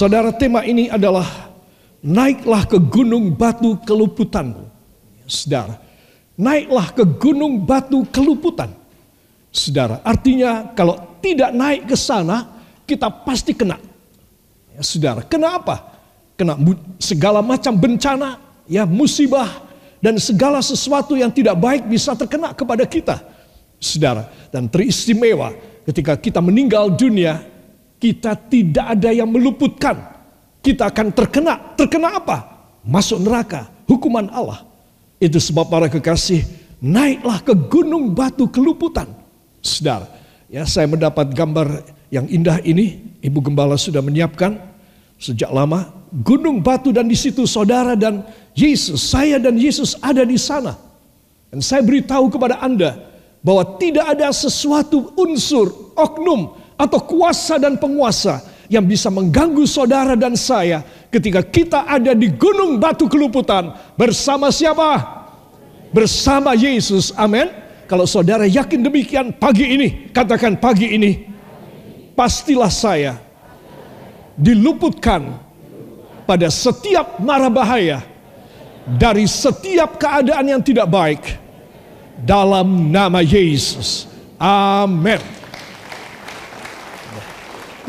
Saudara, tema ini adalah naiklah ke gunung batu keluputanmu. Saudara, naiklah ke gunung batu keluputan. Saudara, artinya kalau tidak naik ke sana, kita pasti kena. Ya, saudara, kenapa? Kena segala macam bencana, ya musibah, dan segala sesuatu yang tidak baik bisa terkena kepada kita. Saudara, dan teristimewa ketika kita meninggal dunia, kita tidak ada yang meluputkan. Kita akan terkena. Terkena apa? Masuk neraka. Hukuman Allah. Itu sebab para kekasih, naiklah ke gunung batu keluputan. Saudara, ya saya mendapat gambar yang indah ini. Ibu Gembala sudah menyiapkan sejak lama. Gunung batu dan di situ saudara dan Yesus, saya dan Yesus ada di sana. Dan saya beritahu kepada Anda bahwa tidak ada sesuatu unsur, oknum, atau kuasa dan penguasa yang bisa mengganggu saudara dan saya ketika kita ada di gunung batu keluputan bersama siapa? Bersama Yesus. Amin. Kalau saudara yakin demikian pagi ini, katakan pagi ini, pastilah saya diluputkan pada setiap mara bahaya dari setiap keadaan yang tidak baik dalam nama Yesus. Amin.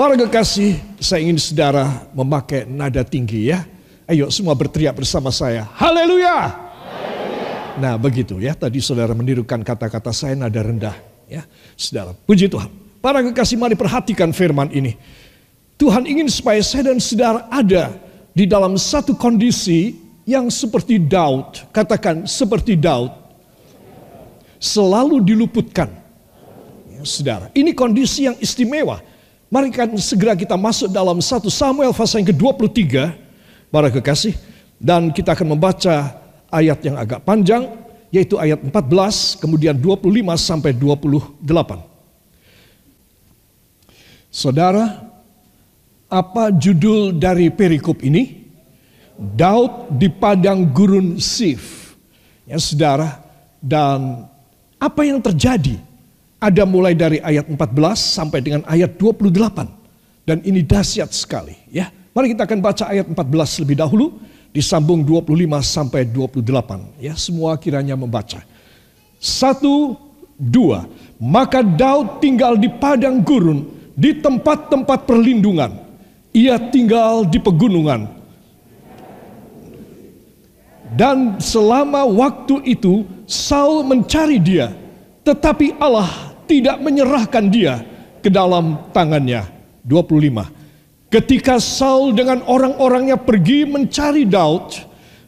Para kekasih, saya ingin saudara memakai nada tinggi ya. Ayo semua berteriak bersama saya. Haleluya. Nah begitu ya, tadi saudara menirukan kata-kata saya nada rendah. ya, Saudara, puji Tuhan. Para kekasih mari perhatikan firman ini. Tuhan ingin supaya saya dan saudara ada di dalam satu kondisi yang seperti Daud. Katakan seperti Daud. Selalu diluputkan. Ya, saudara, ini kondisi yang istimewa Mari kan segera kita masuk dalam satu Samuel pasal yang ke-23, para kekasih. Dan kita akan membaca ayat yang agak panjang, yaitu ayat 14, kemudian 25 sampai 28. Saudara, apa judul dari perikop ini? Daud di padang gurun Sif. Ya saudara, dan apa yang terjadi? Ada mulai dari ayat 14 sampai dengan ayat 28. Dan ini dahsyat sekali ya. Mari kita akan baca ayat 14 lebih dahulu disambung 25 sampai 28 ya semua kiranya membaca. Satu, dua. Maka Daud tinggal di padang gurun di tempat-tempat perlindungan. Ia tinggal di pegunungan. Dan selama waktu itu Saul mencari dia, tetapi Allah tidak menyerahkan dia ke dalam tangannya. 25. Ketika Saul dengan orang-orangnya pergi mencari Daud,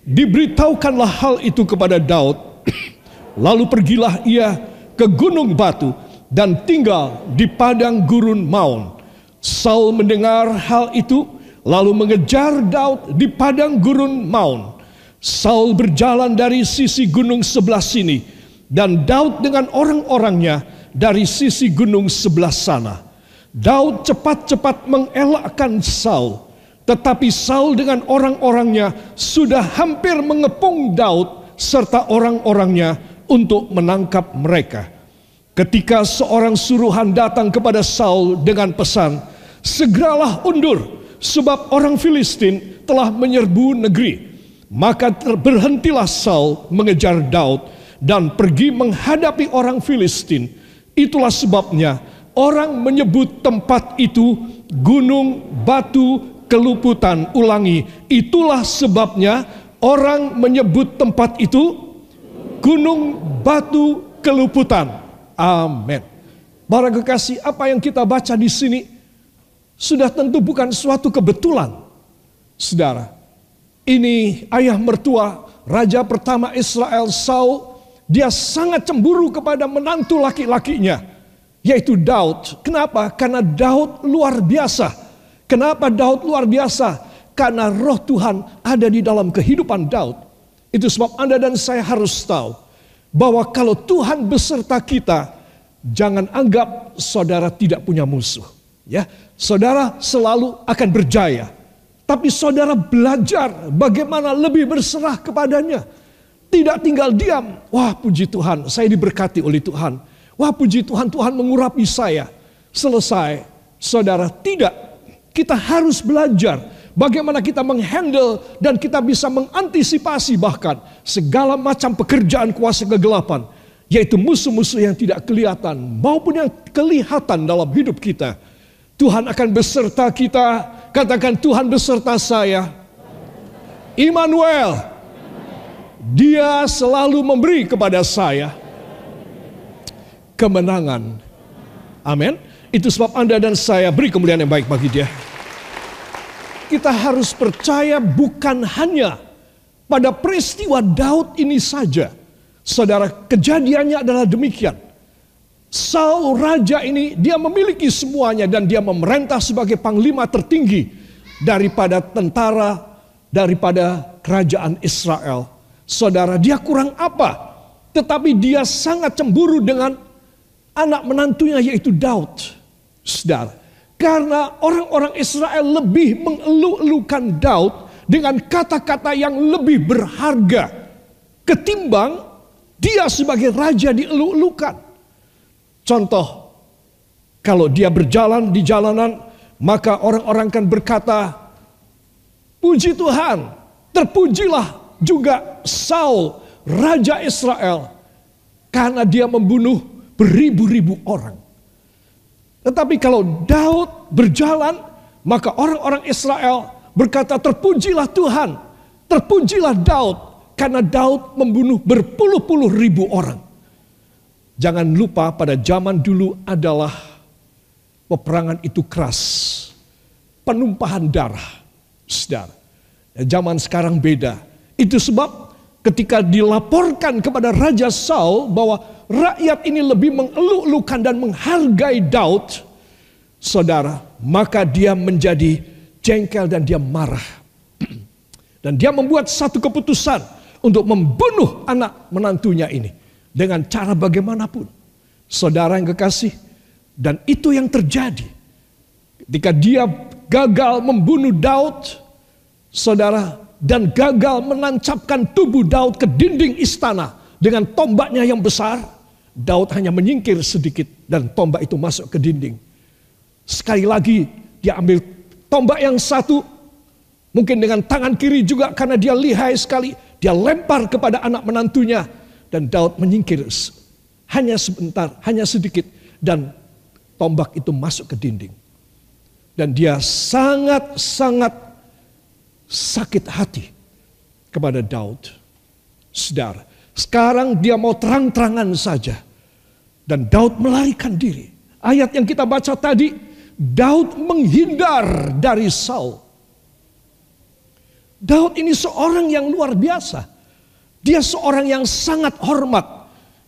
diberitahukanlah hal itu kepada Daud. Lalu pergilah ia ke gunung batu dan tinggal di padang gurun Maun. Saul mendengar hal itu lalu mengejar Daud di padang gurun Maun. Saul berjalan dari sisi gunung sebelah sini dan Daud dengan orang-orangnya dari sisi gunung sebelah sana. Daud cepat-cepat mengelakkan Saul, tetapi Saul dengan orang-orangnya sudah hampir mengepung Daud serta orang-orangnya untuk menangkap mereka. Ketika seorang suruhan datang kepada Saul dengan pesan, "Segeralah undur, sebab orang Filistin telah menyerbu negeri." Maka berhentilah Saul mengejar Daud dan pergi menghadapi orang Filistin Itulah sebabnya orang menyebut tempat itu gunung batu keluputan. Ulangi, itulah sebabnya orang menyebut tempat itu gunung batu keluputan. Amin. Para kekasih, apa yang kita baca di sini sudah tentu bukan suatu kebetulan. Saudara, ini ayah mertua raja pertama Israel Saul dia sangat cemburu kepada menantu laki-lakinya, yaitu Daud. Kenapa? Karena Daud luar biasa. Kenapa Daud luar biasa? Karena roh Tuhan ada di dalam kehidupan Daud. Itu sebab Anda dan saya harus tahu bahwa kalau Tuhan beserta kita, jangan anggap saudara tidak punya musuh. Ya, saudara selalu akan berjaya. Tapi saudara belajar bagaimana lebih berserah kepadanya tidak tinggal diam. Wah puji Tuhan, saya diberkati oleh Tuhan. Wah puji Tuhan, Tuhan mengurapi saya. Selesai. Saudara tidak. Kita harus belajar bagaimana kita menghandle dan kita bisa mengantisipasi bahkan segala macam pekerjaan kuasa kegelapan, yaitu musuh-musuh yang tidak kelihatan maupun yang kelihatan dalam hidup kita. Tuhan akan beserta kita, katakan Tuhan beserta saya. Immanuel, dia selalu memberi kepada saya kemenangan. Amin. Itu sebab Anda dan saya beri kemuliaan yang baik bagi dia. Kita harus percaya bukan hanya pada peristiwa Daud ini saja. Saudara, kejadiannya adalah demikian. Saul raja ini dia memiliki semuanya dan dia memerintah sebagai panglima tertinggi daripada tentara daripada kerajaan Israel. Saudara, dia kurang apa? Tetapi dia sangat cemburu dengan anak menantunya yaitu Daud. Saudara, karena orang-orang Israel lebih mengeluh-elukan Daud dengan kata-kata yang lebih berharga ketimbang dia sebagai raja dielu-elukan. Contoh, kalau dia berjalan di jalanan, maka orang-orang kan berkata, "Puji Tuhan, terpujilah juga Saul, raja Israel, karena dia membunuh beribu-ribu orang." Tetapi kalau Daud berjalan, maka orang-orang Israel berkata, "Terpujilah Tuhan, terpujilah Daud, karena Daud membunuh berpuluh-puluh ribu orang." Jangan lupa, pada zaman dulu adalah peperangan itu keras, penumpahan darah, saudara. Zaman sekarang beda. Itu sebab ketika dilaporkan kepada Raja Saul bahwa rakyat ini lebih mengeluh-elukan dan menghargai Daud, saudara, maka dia menjadi jengkel dan dia marah. Dan dia membuat satu keputusan untuk membunuh anak menantunya ini dengan cara bagaimanapun. Saudara yang kekasih, dan itu yang terjadi. Ketika dia gagal membunuh Daud, saudara, dan gagal menancapkan tubuh Daud ke dinding istana dengan tombaknya yang besar, Daud hanya menyingkir sedikit dan tombak itu masuk ke dinding. Sekali lagi dia ambil tombak yang satu, mungkin dengan tangan kiri juga karena dia lihai sekali, dia lempar kepada anak menantunya dan Daud menyingkir hanya sebentar, hanya sedikit dan tombak itu masuk ke dinding. Dan dia sangat-sangat sakit hati kepada Daud. Saudara, sekarang dia mau terang-terangan saja. Dan Daud melarikan diri. Ayat yang kita baca tadi, Daud menghindar dari Saul. Daud ini seorang yang luar biasa. Dia seorang yang sangat hormat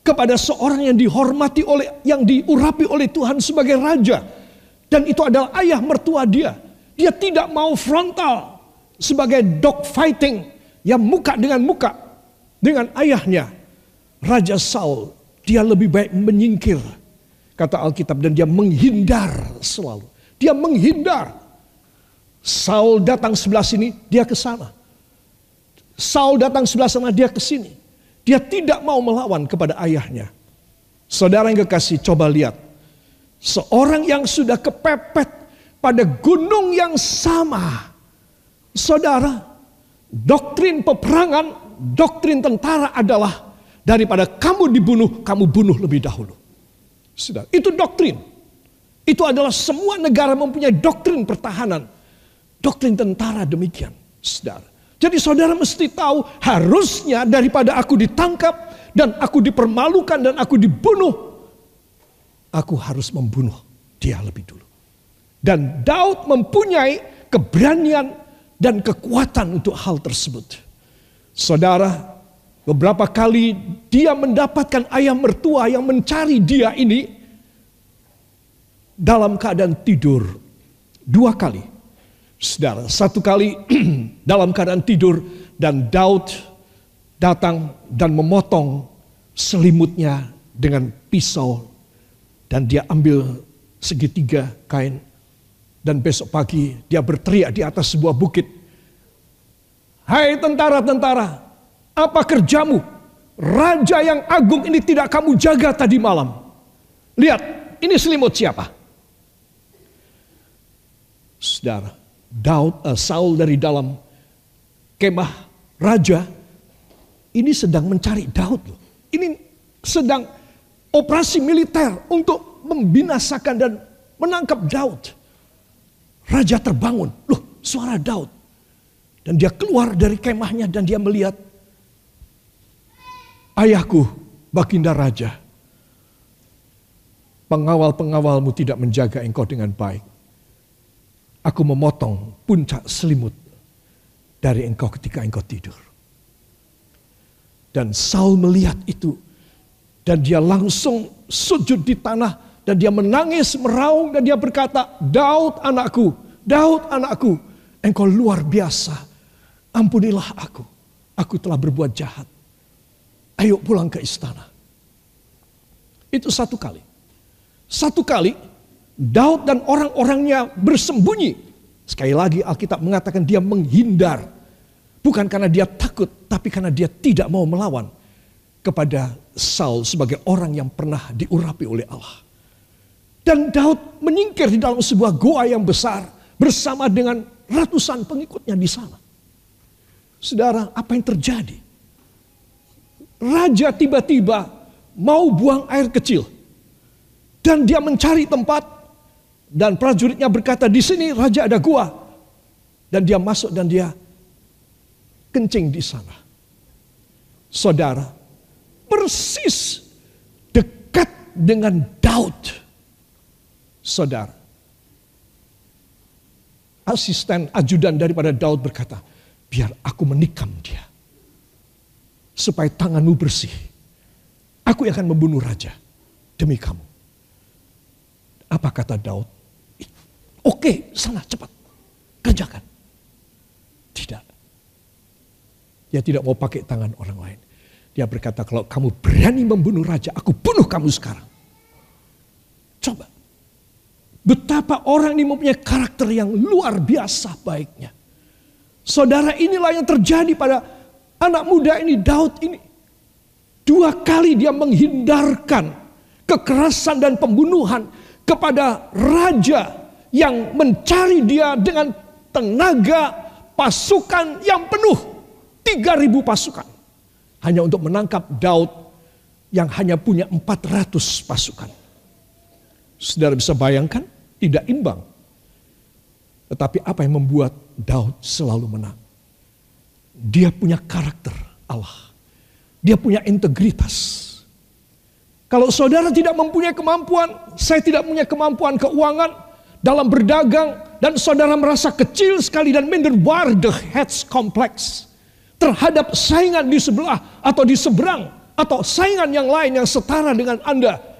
kepada seorang yang dihormati oleh yang diurapi oleh Tuhan sebagai raja. Dan itu adalah ayah mertua dia. Dia tidak mau frontal sebagai dog fighting yang muka dengan muka dengan ayahnya, Raja Saul, dia lebih baik menyingkir, kata Alkitab, dan dia menghindar selalu. Dia menghindar. Saul datang sebelah sini, dia ke sana. Saul datang sebelah sana, dia ke sini. Dia tidak mau melawan kepada ayahnya. Saudara yang kekasih, coba lihat. Seorang yang sudah kepepet pada gunung yang sama. Saudara, doktrin peperangan doktrin tentara adalah daripada kamu dibunuh, kamu bunuh lebih dahulu. Sudah, itu doktrin. Itu adalah semua negara mempunyai doktrin pertahanan. Doktrin tentara demikian, saudara. Jadi saudara mesti tahu harusnya daripada aku ditangkap dan aku dipermalukan dan aku dibunuh, aku harus membunuh dia lebih dulu. Dan Daud mempunyai keberanian dan kekuatan untuk hal tersebut. Saudara, beberapa kali dia mendapatkan ayah mertua yang mencari dia ini dalam keadaan tidur. Dua kali. Saudara, satu kali dalam keadaan tidur dan Daud datang dan memotong selimutnya dengan pisau dan dia ambil segitiga kain dan besok pagi dia berteriak di atas sebuah bukit Hai tentara-tentara, apa kerjamu? Raja yang agung ini tidak kamu jaga tadi malam. Lihat, ini selimut siapa? Saudara, Daud, uh, Saul dari dalam kemah raja ini sedang mencari Daud loh. Ini sedang operasi militer untuk membinasakan dan menangkap Daud. Raja terbangun, loh suara Daud. Dan dia keluar dari kemahnya dan dia melihat ayahku Baginda Raja. Pengawal-pengawalmu tidak menjaga engkau dengan baik. Aku memotong puncak selimut dari engkau ketika engkau tidur. Dan Saul melihat itu. Dan dia langsung sujud di tanah. Dan dia menangis, meraung dan dia berkata, Daud anakku, Daud anakku, engkau luar biasa. Ampunilah aku, aku telah berbuat jahat. Ayo pulang ke istana. Itu satu kali. Satu kali Daud dan orang-orangnya bersembunyi. Sekali lagi Alkitab mengatakan dia menghindar Bukan karena dia takut, tapi karena dia tidak mau melawan kepada Saul sebagai orang yang pernah diurapi oleh Allah. Dan Daud menyingkir di dalam sebuah goa yang besar bersama dengan ratusan pengikutnya di sana. Saudara, apa yang terjadi? Raja tiba-tiba mau buang air kecil. Dan dia mencari tempat dan prajuritnya berkata, "Di sini raja ada gua." Dan dia masuk dan dia kencing di sana. Saudara, persis dekat dengan Daud. Saudara, asisten ajudan daripada Daud berkata, biar aku menikam dia. Supaya tanganmu bersih. Aku yang akan membunuh raja demi kamu. Apa kata Daud? Oke, sana cepat. Kerjakan. Tidak. Dia tidak mau pakai tangan orang lain. Dia berkata, kalau kamu berani membunuh raja, aku bunuh kamu sekarang. Coba. Betapa orang ini mempunyai karakter yang luar biasa baiknya. Saudara inilah yang terjadi pada anak muda ini, Daud ini. Dua kali dia menghindarkan kekerasan dan pembunuhan kepada raja yang mencari dia dengan tenaga pasukan yang penuh. 3000 pasukan. Hanya untuk menangkap Daud yang hanya punya 400 pasukan. Saudara bisa bayangkan? Tidak imbang. Tetapi apa yang membuat Daud selalu menang? Dia punya karakter Allah. Dia punya integritas. Kalau saudara tidak mempunyai kemampuan, saya tidak punya kemampuan keuangan dalam berdagang dan saudara merasa kecil sekali dan minder the heads complex terhadap saingan di sebelah atau di seberang atau saingan yang lain yang setara dengan Anda.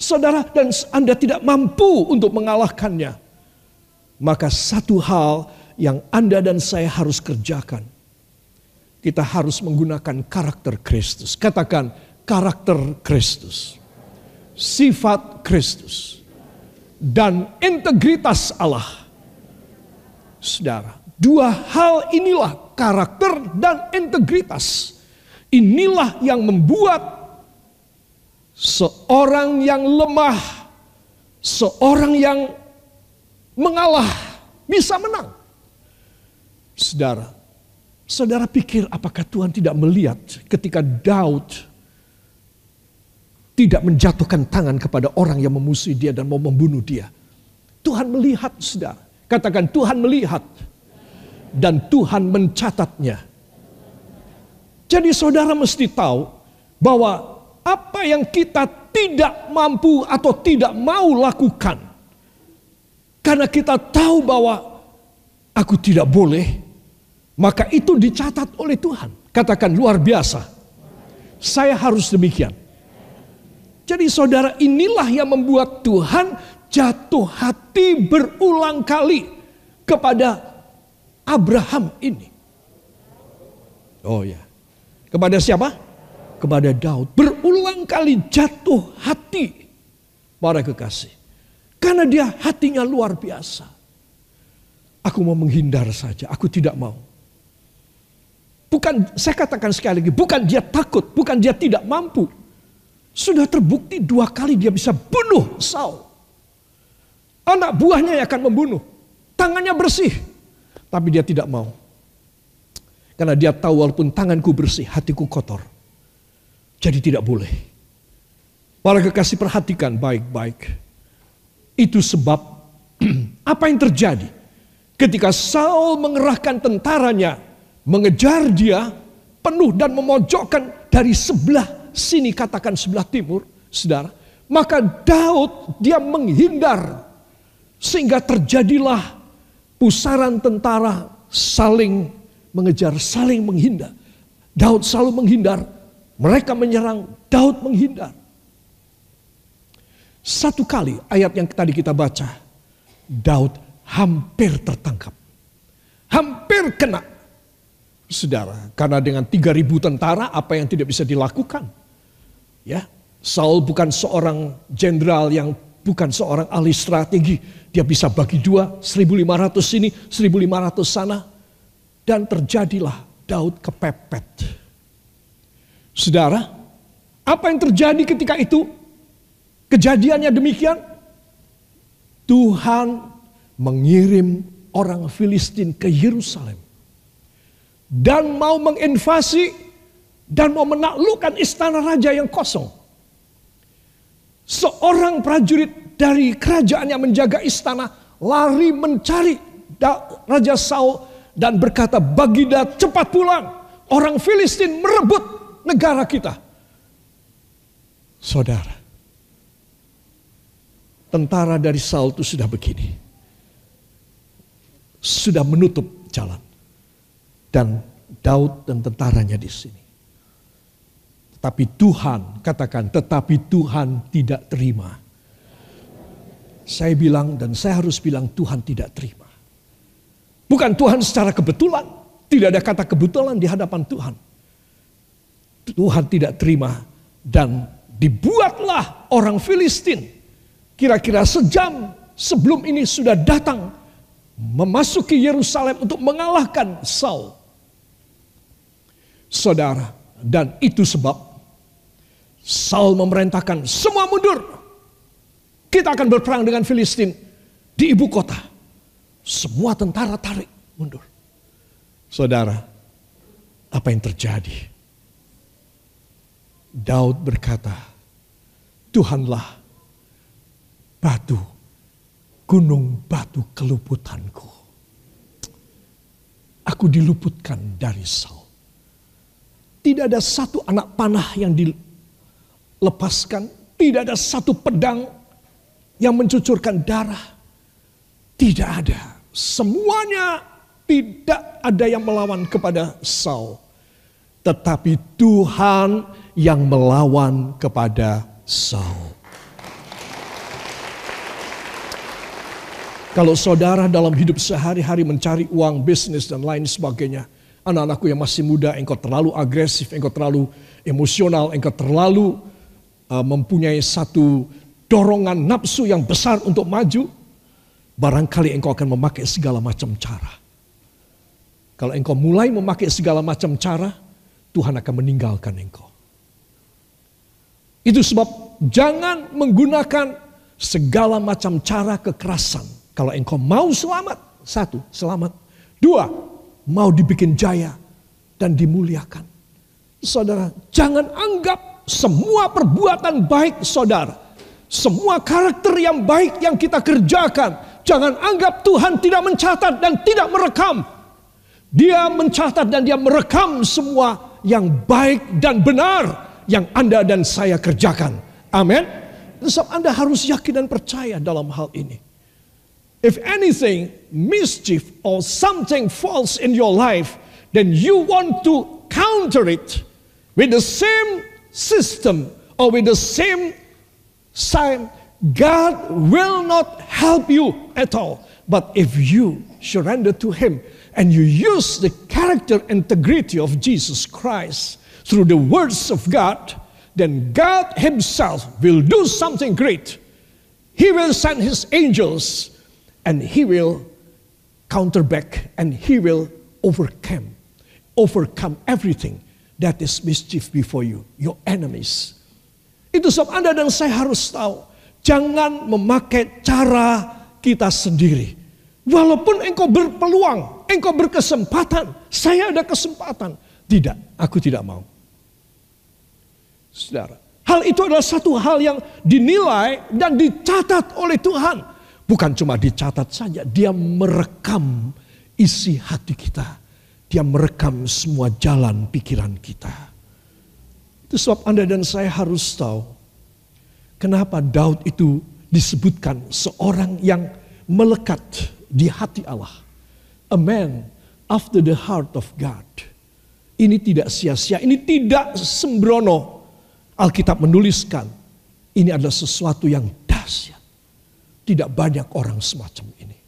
Saudara dan Anda tidak mampu untuk mengalahkannya. Maka satu hal yang Anda dan saya harus kerjakan. Kita harus menggunakan karakter Kristus. Katakan karakter Kristus. Sifat Kristus. Dan integritas Allah. Saudara, dua hal inilah karakter dan integritas. Inilah yang membuat seorang yang lemah, seorang yang mengalah bisa menang. Saudara, saudara pikir apakah Tuhan tidak melihat ketika Daud tidak menjatuhkan tangan kepada orang yang memusuhi dia dan mau membunuh dia. Tuhan melihat, saudara. Katakan Tuhan melihat dan Tuhan mencatatnya. Jadi saudara mesti tahu bahwa apa yang kita tidak mampu atau tidak mau lakukan. Karena kita tahu bahwa aku tidak boleh, maka itu dicatat oleh Tuhan. Katakan luar biasa. Saya harus demikian. Jadi saudara inilah yang membuat Tuhan jatuh hati berulang kali kepada Abraham ini. Oh ya. Kepada siapa? Kepada Daud. Berulang kali jatuh hati para kekasih. Karena dia hatinya luar biasa. Aku mau menghindar saja, aku tidak mau. Bukan, saya katakan sekali lagi, bukan dia takut, bukan dia tidak mampu. Sudah terbukti dua kali dia bisa bunuh Saul. Anak buahnya yang akan membunuh. tangannya bersih. Tapi dia tidak mau. Karena dia tahu walaupun tanganku bersih, hatiku kotor. Jadi tidak boleh. Para kekasih perhatikan baik-baik. Itu sebab apa yang terjadi ketika Saul mengerahkan tentaranya mengejar dia penuh dan memojokkan dari sebelah sini katakan sebelah timur, saudara. Maka Daud dia menghindar sehingga terjadilah pusaran tentara saling mengejar, saling menghindar. Daud selalu menghindar, mereka menyerang, Daud menghindar. Satu kali ayat yang tadi kita baca, Daud hampir tertangkap. Hampir kena. Saudara, karena dengan 3000 tentara apa yang tidak bisa dilakukan? Ya, Saul bukan seorang jenderal yang bukan seorang ahli strategi. Dia bisa bagi dua, 1500 sini, 1500 sana. Dan terjadilah Daud kepepet. Saudara, apa yang terjadi ketika itu? Kejadiannya demikian. Tuhan mengirim orang Filistin ke Yerusalem. Dan mau menginvasi dan mau menaklukkan istana raja yang kosong seorang prajurit dari kerajaan yang menjaga istana lari mencari Raja Saul dan berkata, Bagida cepat pulang. Orang Filistin merebut negara kita. Saudara, tentara dari Saul itu sudah begini. Sudah menutup jalan. Dan Daud dan tentaranya di sini. Tapi Tuhan, katakan, tetapi Tuhan tidak terima. Saya bilang dan saya harus bilang Tuhan tidak terima. Bukan Tuhan secara kebetulan. Tidak ada kata kebetulan di hadapan Tuhan. Tuhan tidak terima dan dibuatlah orang Filistin. Kira-kira sejam sebelum ini sudah datang memasuki Yerusalem untuk mengalahkan Saul. Saudara, dan itu sebab Saul memerintahkan semua mundur. Kita akan berperang dengan Filistin di ibu kota. Semua tentara tarik mundur. Saudara, apa yang terjadi? Daud berkata, Tuhanlah batu, gunung batu keluputanku. Aku diluputkan dari Saul. Tidak ada satu anak panah yang di, lepaskan. Tidak ada satu pedang yang mencucurkan darah. Tidak ada. Semuanya tidak ada yang melawan kepada Saul. Tetapi Tuhan yang melawan kepada Saul. Kalau saudara dalam hidup sehari-hari mencari uang, bisnis dan lain sebagainya. Anak-anakku yang masih muda, engkau terlalu agresif, engkau terlalu emosional, engkau terlalu uh, mempunyai satu dorongan nafsu yang besar untuk maju, barangkali engkau akan memakai segala macam cara. Kalau engkau mulai memakai segala macam cara, Tuhan akan meninggalkan engkau. Itu sebab jangan menggunakan segala macam cara kekerasan. Kalau engkau mau selamat, satu, selamat. Dua, mau dibikin jaya dan dimuliakan. Saudara, jangan anggap semua perbuatan baik saudara, semua karakter yang baik yang kita kerjakan, jangan anggap Tuhan tidak mencatat dan tidak merekam. Dia mencatat dan dia merekam semua yang baik dan benar yang Anda dan saya kerjakan. Amin. Sebab Anda harus yakin dan percaya dalam hal ini. If anything mischief or something false in your life, then you want to counter it with the same system or with the same sign, God will not help you at all. But if you surrender to Him and you use the character integrity of Jesus Christ through the words of God, then God Himself will do something great. He will send His angels and He will counter back and He will overcome, overcome everything that is mischief before you, your enemies. Itu sebab Anda dan saya harus tahu, jangan memakai cara kita sendiri. Walaupun engkau berpeluang, engkau berkesempatan, saya ada kesempatan. Tidak, aku tidak mau. Saudara, hal itu adalah satu hal yang dinilai dan dicatat oleh Tuhan. Bukan cuma dicatat saja, dia merekam isi hati kita. Dia merekam semua jalan pikiran kita. Itu sebab Anda dan saya harus tahu kenapa Daud itu disebutkan seorang yang melekat di hati Allah. A man after the heart of God. Ini tidak sia-sia, ini tidak sembrono. Alkitab menuliskan ini adalah sesuatu yang dahsyat. Tidak banyak orang semacam ini.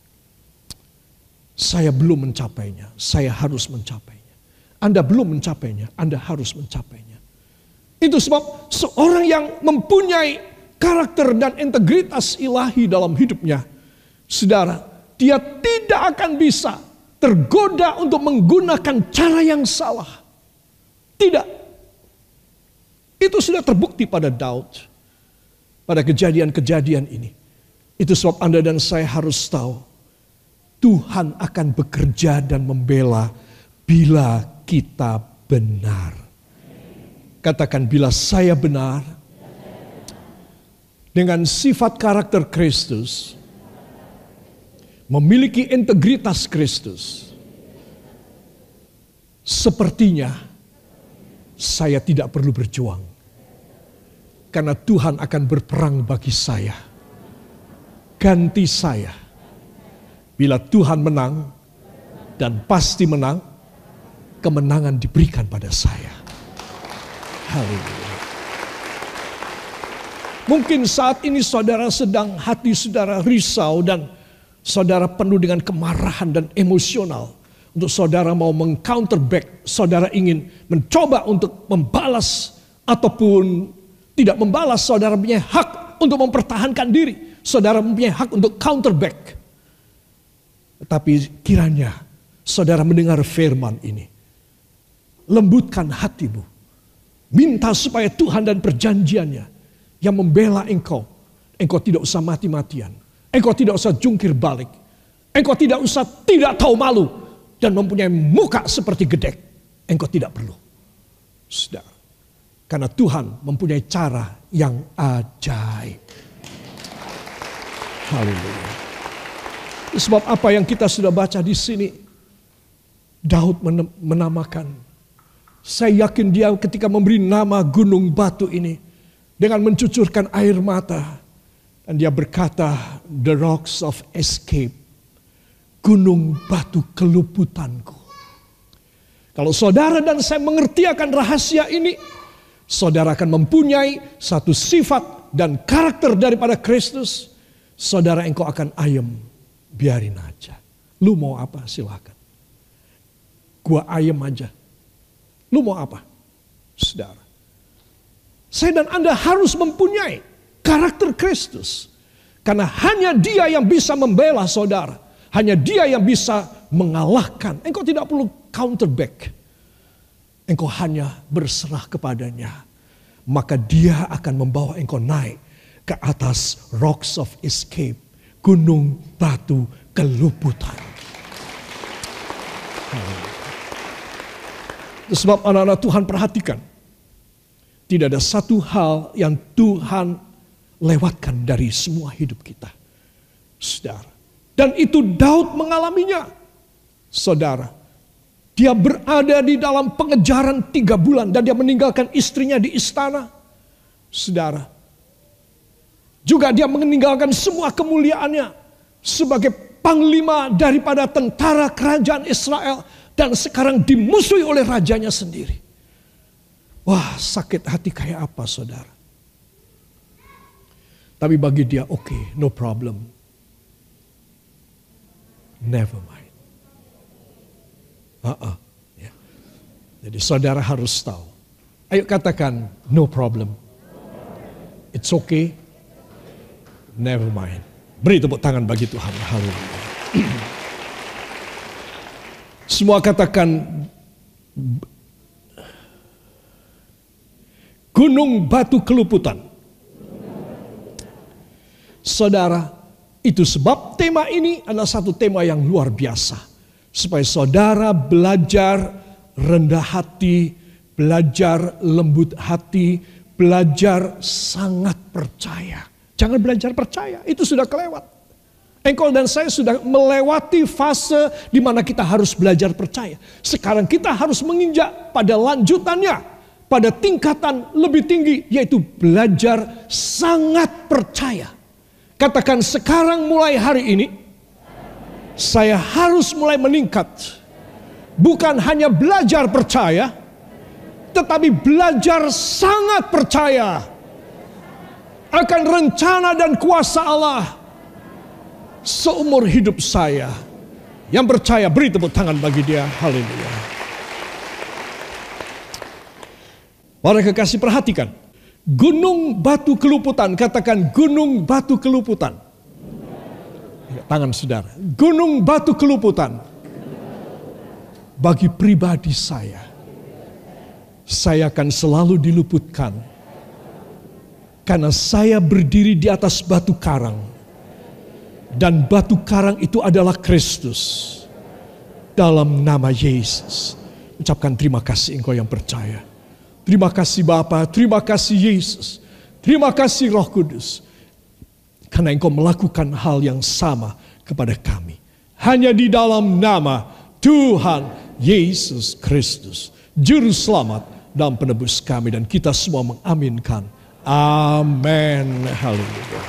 Saya belum mencapainya, saya harus mencapainya. Anda belum mencapainya, Anda harus mencapainya. Itu sebab seorang yang mempunyai karakter dan integritas ilahi dalam hidupnya, saudara, dia tidak akan bisa tergoda untuk menggunakan cara yang salah. Tidak. Itu sudah terbukti pada Daud. Pada kejadian-kejadian ini. Itu sebab Anda dan saya harus tahu. Tuhan akan bekerja dan membela bila kita benar. Katakan bila saya benar. Dengan sifat karakter Kristus memiliki integritas Kristus, sepertinya saya tidak perlu berjuang. Karena Tuhan akan berperang bagi saya. Ganti saya. Bila Tuhan menang dan pasti menang, kemenangan diberikan pada saya. Haleluya. Mungkin saat ini saudara sedang hati saudara risau dan saudara penuh dengan kemarahan dan emosional. Untuk saudara mau mengcounter back, saudara ingin mencoba untuk membalas ataupun tidak membalas, saudara punya hak untuk mempertahankan diri. Saudara punya hak untuk counter back. Tetapi kiranya saudara mendengar firman ini. Lembutkan hatimu. Minta supaya Tuhan dan perjanjiannya yang membela engkau. Engkau tidak usah mati-matian. Engkau tidak usah jungkir balik. Engkau tidak usah tidak tahu malu. Dan mempunyai muka seperti gedek. Engkau tidak perlu. Sudah. Karena Tuhan mempunyai cara yang ajaib. Haleluya. Sebab apa yang kita sudah baca di sini. Daud menamakan. Saya yakin dia ketika memberi nama gunung batu ini. Dengan mencucurkan air mata dan dia berkata, the rocks of escape, gunung batu keluputanku. Kalau saudara dan saya mengerti akan rahasia ini, saudara akan mempunyai satu sifat dan karakter daripada Kristus. Saudara engkau akan ayem, biarin aja. Lu mau apa silakan. Gua ayem aja. Lu mau apa? Saudara. Saya dan Anda harus mempunyai karakter Kristus. Karena hanya dia yang bisa membela saudara. Hanya dia yang bisa mengalahkan. Engkau tidak perlu counter back. Engkau hanya berserah kepadanya. Maka dia akan membawa engkau naik ke atas rocks of escape. Gunung batu keluputan. Sebab anak-anak Tuhan perhatikan. Tidak ada satu hal yang Tuhan lewatkan dari semua hidup kita. Saudara. Dan itu Daud mengalaminya. Saudara. Dia berada di dalam pengejaran tiga bulan. Dan dia meninggalkan istrinya di istana. Saudara. Juga dia meninggalkan semua kemuliaannya. Sebagai panglima daripada tentara kerajaan Israel. Dan sekarang dimusuhi oleh rajanya sendiri. Wah sakit hati kayak apa saudara. Tapi bagi dia oke, okay, no problem. Never mind. Uh -uh. Ya. Jadi saudara harus tahu. Ayo katakan no problem. It's okay. Never mind. Beri tepuk tangan bagi Tuhan. Haleluya. Semua katakan gunung batu keluputan Saudara, Itu sebab tema ini adalah satu tema yang luar biasa. Supaya saudara belajar rendah hati, belajar lembut hati, belajar sangat percaya. Jangan belajar percaya, itu sudah kelewat. Engkol dan saya sudah melewati fase di mana kita harus belajar percaya. Sekarang kita harus menginjak pada lanjutannya, pada tingkatan lebih tinggi, yaitu belajar sangat percaya. Katakan sekarang mulai hari ini, saya harus mulai meningkat. Bukan hanya belajar percaya, tetapi belajar sangat percaya akan rencana dan kuasa Allah seumur hidup saya. Yang percaya beri tepuk tangan bagi dia. Haleluya. Para kekasih perhatikan. Gunung batu keluputan. Katakan gunung batu keluputan. Tangan saudara. Gunung batu keluputan. Bagi pribadi saya. Saya akan selalu diluputkan. Karena saya berdiri di atas batu karang dan batu karang itu adalah Kristus. Dalam nama Yesus. Ucapkan terima kasih engkau yang percaya. Terima kasih Bapa, terima kasih Yesus. Terima kasih Roh Kudus. Karena engkau melakukan hal yang sama kepada kami. Hanya di dalam nama Tuhan Yesus Kristus. Juru selamat dan penebus kami. Dan kita semua mengaminkan. Amin. Haleluya.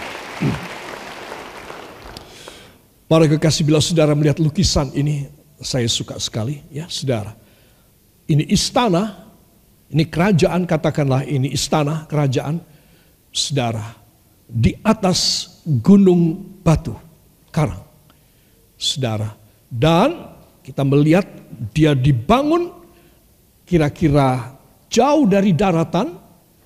Para kekasih bila saudara melihat lukisan ini, saya suka sekali ya saudara. Ini istana, ini kerajaan katakanlah ini istana kerajaan saudara di atas gunung batu karang. Saudara, dan kita melihat dia dibangun kira-kira jauh dari daratan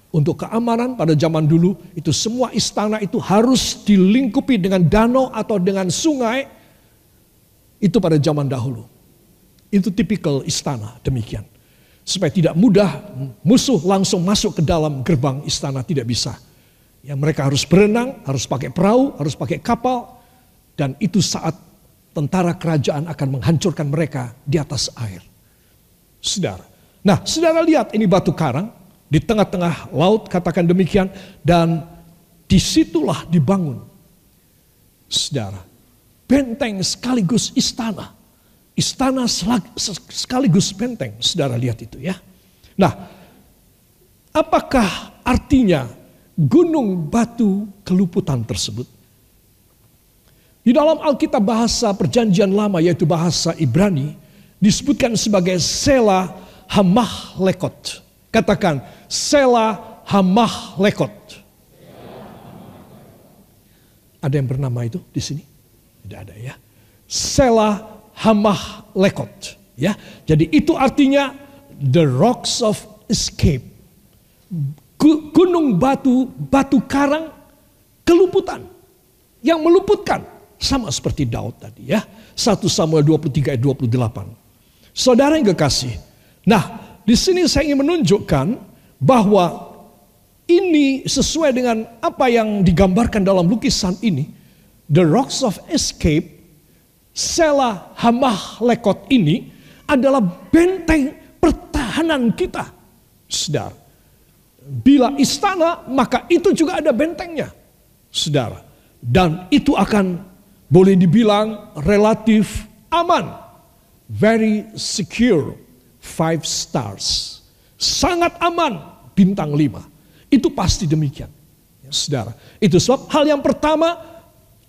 untuk keamanan pada zaman dulu itu semua istana itu harus dilingkupi dengan danau atau dengan sungai itu pada zaman dahulu. Itu tipikal istana demikian. Supaya tidak mudah musuh langsung masuk ke dalam gerbang istana tidak bisa. Ya mereka harus berenang, harus pakai perahu, harus pakai kapal dan itu saat tentara kerajaan akan menghancurkan mereka di atas air. Saudara. Nah, saudara lihat ini batu karang di tengah-tengah laut katakan demikian dan di situlah dibangun. Saudara, benteng sekaligus istana. Istana sekaligus benteng, saudara lihat itu ya. Nah, apakah artinya gunung batu keluputan tersebut? Di dalam Alkitab bahasa perjanjian lama yaitu bahasa Ibrani disebutkan sebagai Sela Hamah Lekot. Katakan Sela Hamah Lekot. Ada yang bernama itu di sini? Tidak ada ya. Sela Hamah Lekot. Ya, jadi itu artinya the rocks of escape. Gunung batu, batu karang, keluputan. Yang meluputkan. Sama seperti Daud tadi ya. 1 Samuel 23 ayat 28. Saudara yang kekasih. Nah, di sini saya ingin menunjukkan bahwa ini sesuai dengan apa yang digambarkan dalam lukisan ini. The rocks of escape, Sela Hamah Lekot ini adalah benteng pertahanan kita. Saudara, bila istana maka itu juga ada bentengnya. Saudara, dan itu akan boleh dibilang relatif aman. Very secure. Five stars sangat aman bintang lima. Itu pasti demikian. Saudara, itu sebab hal yang pertama,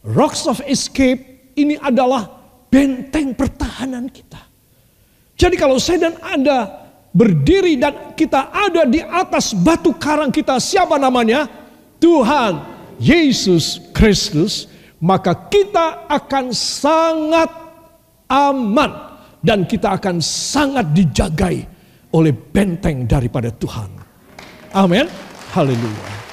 rocks of escape ini adalah benteng pertahanan kita. Jadi kalau saya dan Anda berdiri dan kita ada di atas batu karang kita, siapa namanya? Tuhan Yesus Kristus, maka kita akan sangat aman dan kita akan sangat dijagai oleh benteng daripada Tuhan. Amin. Haleluya.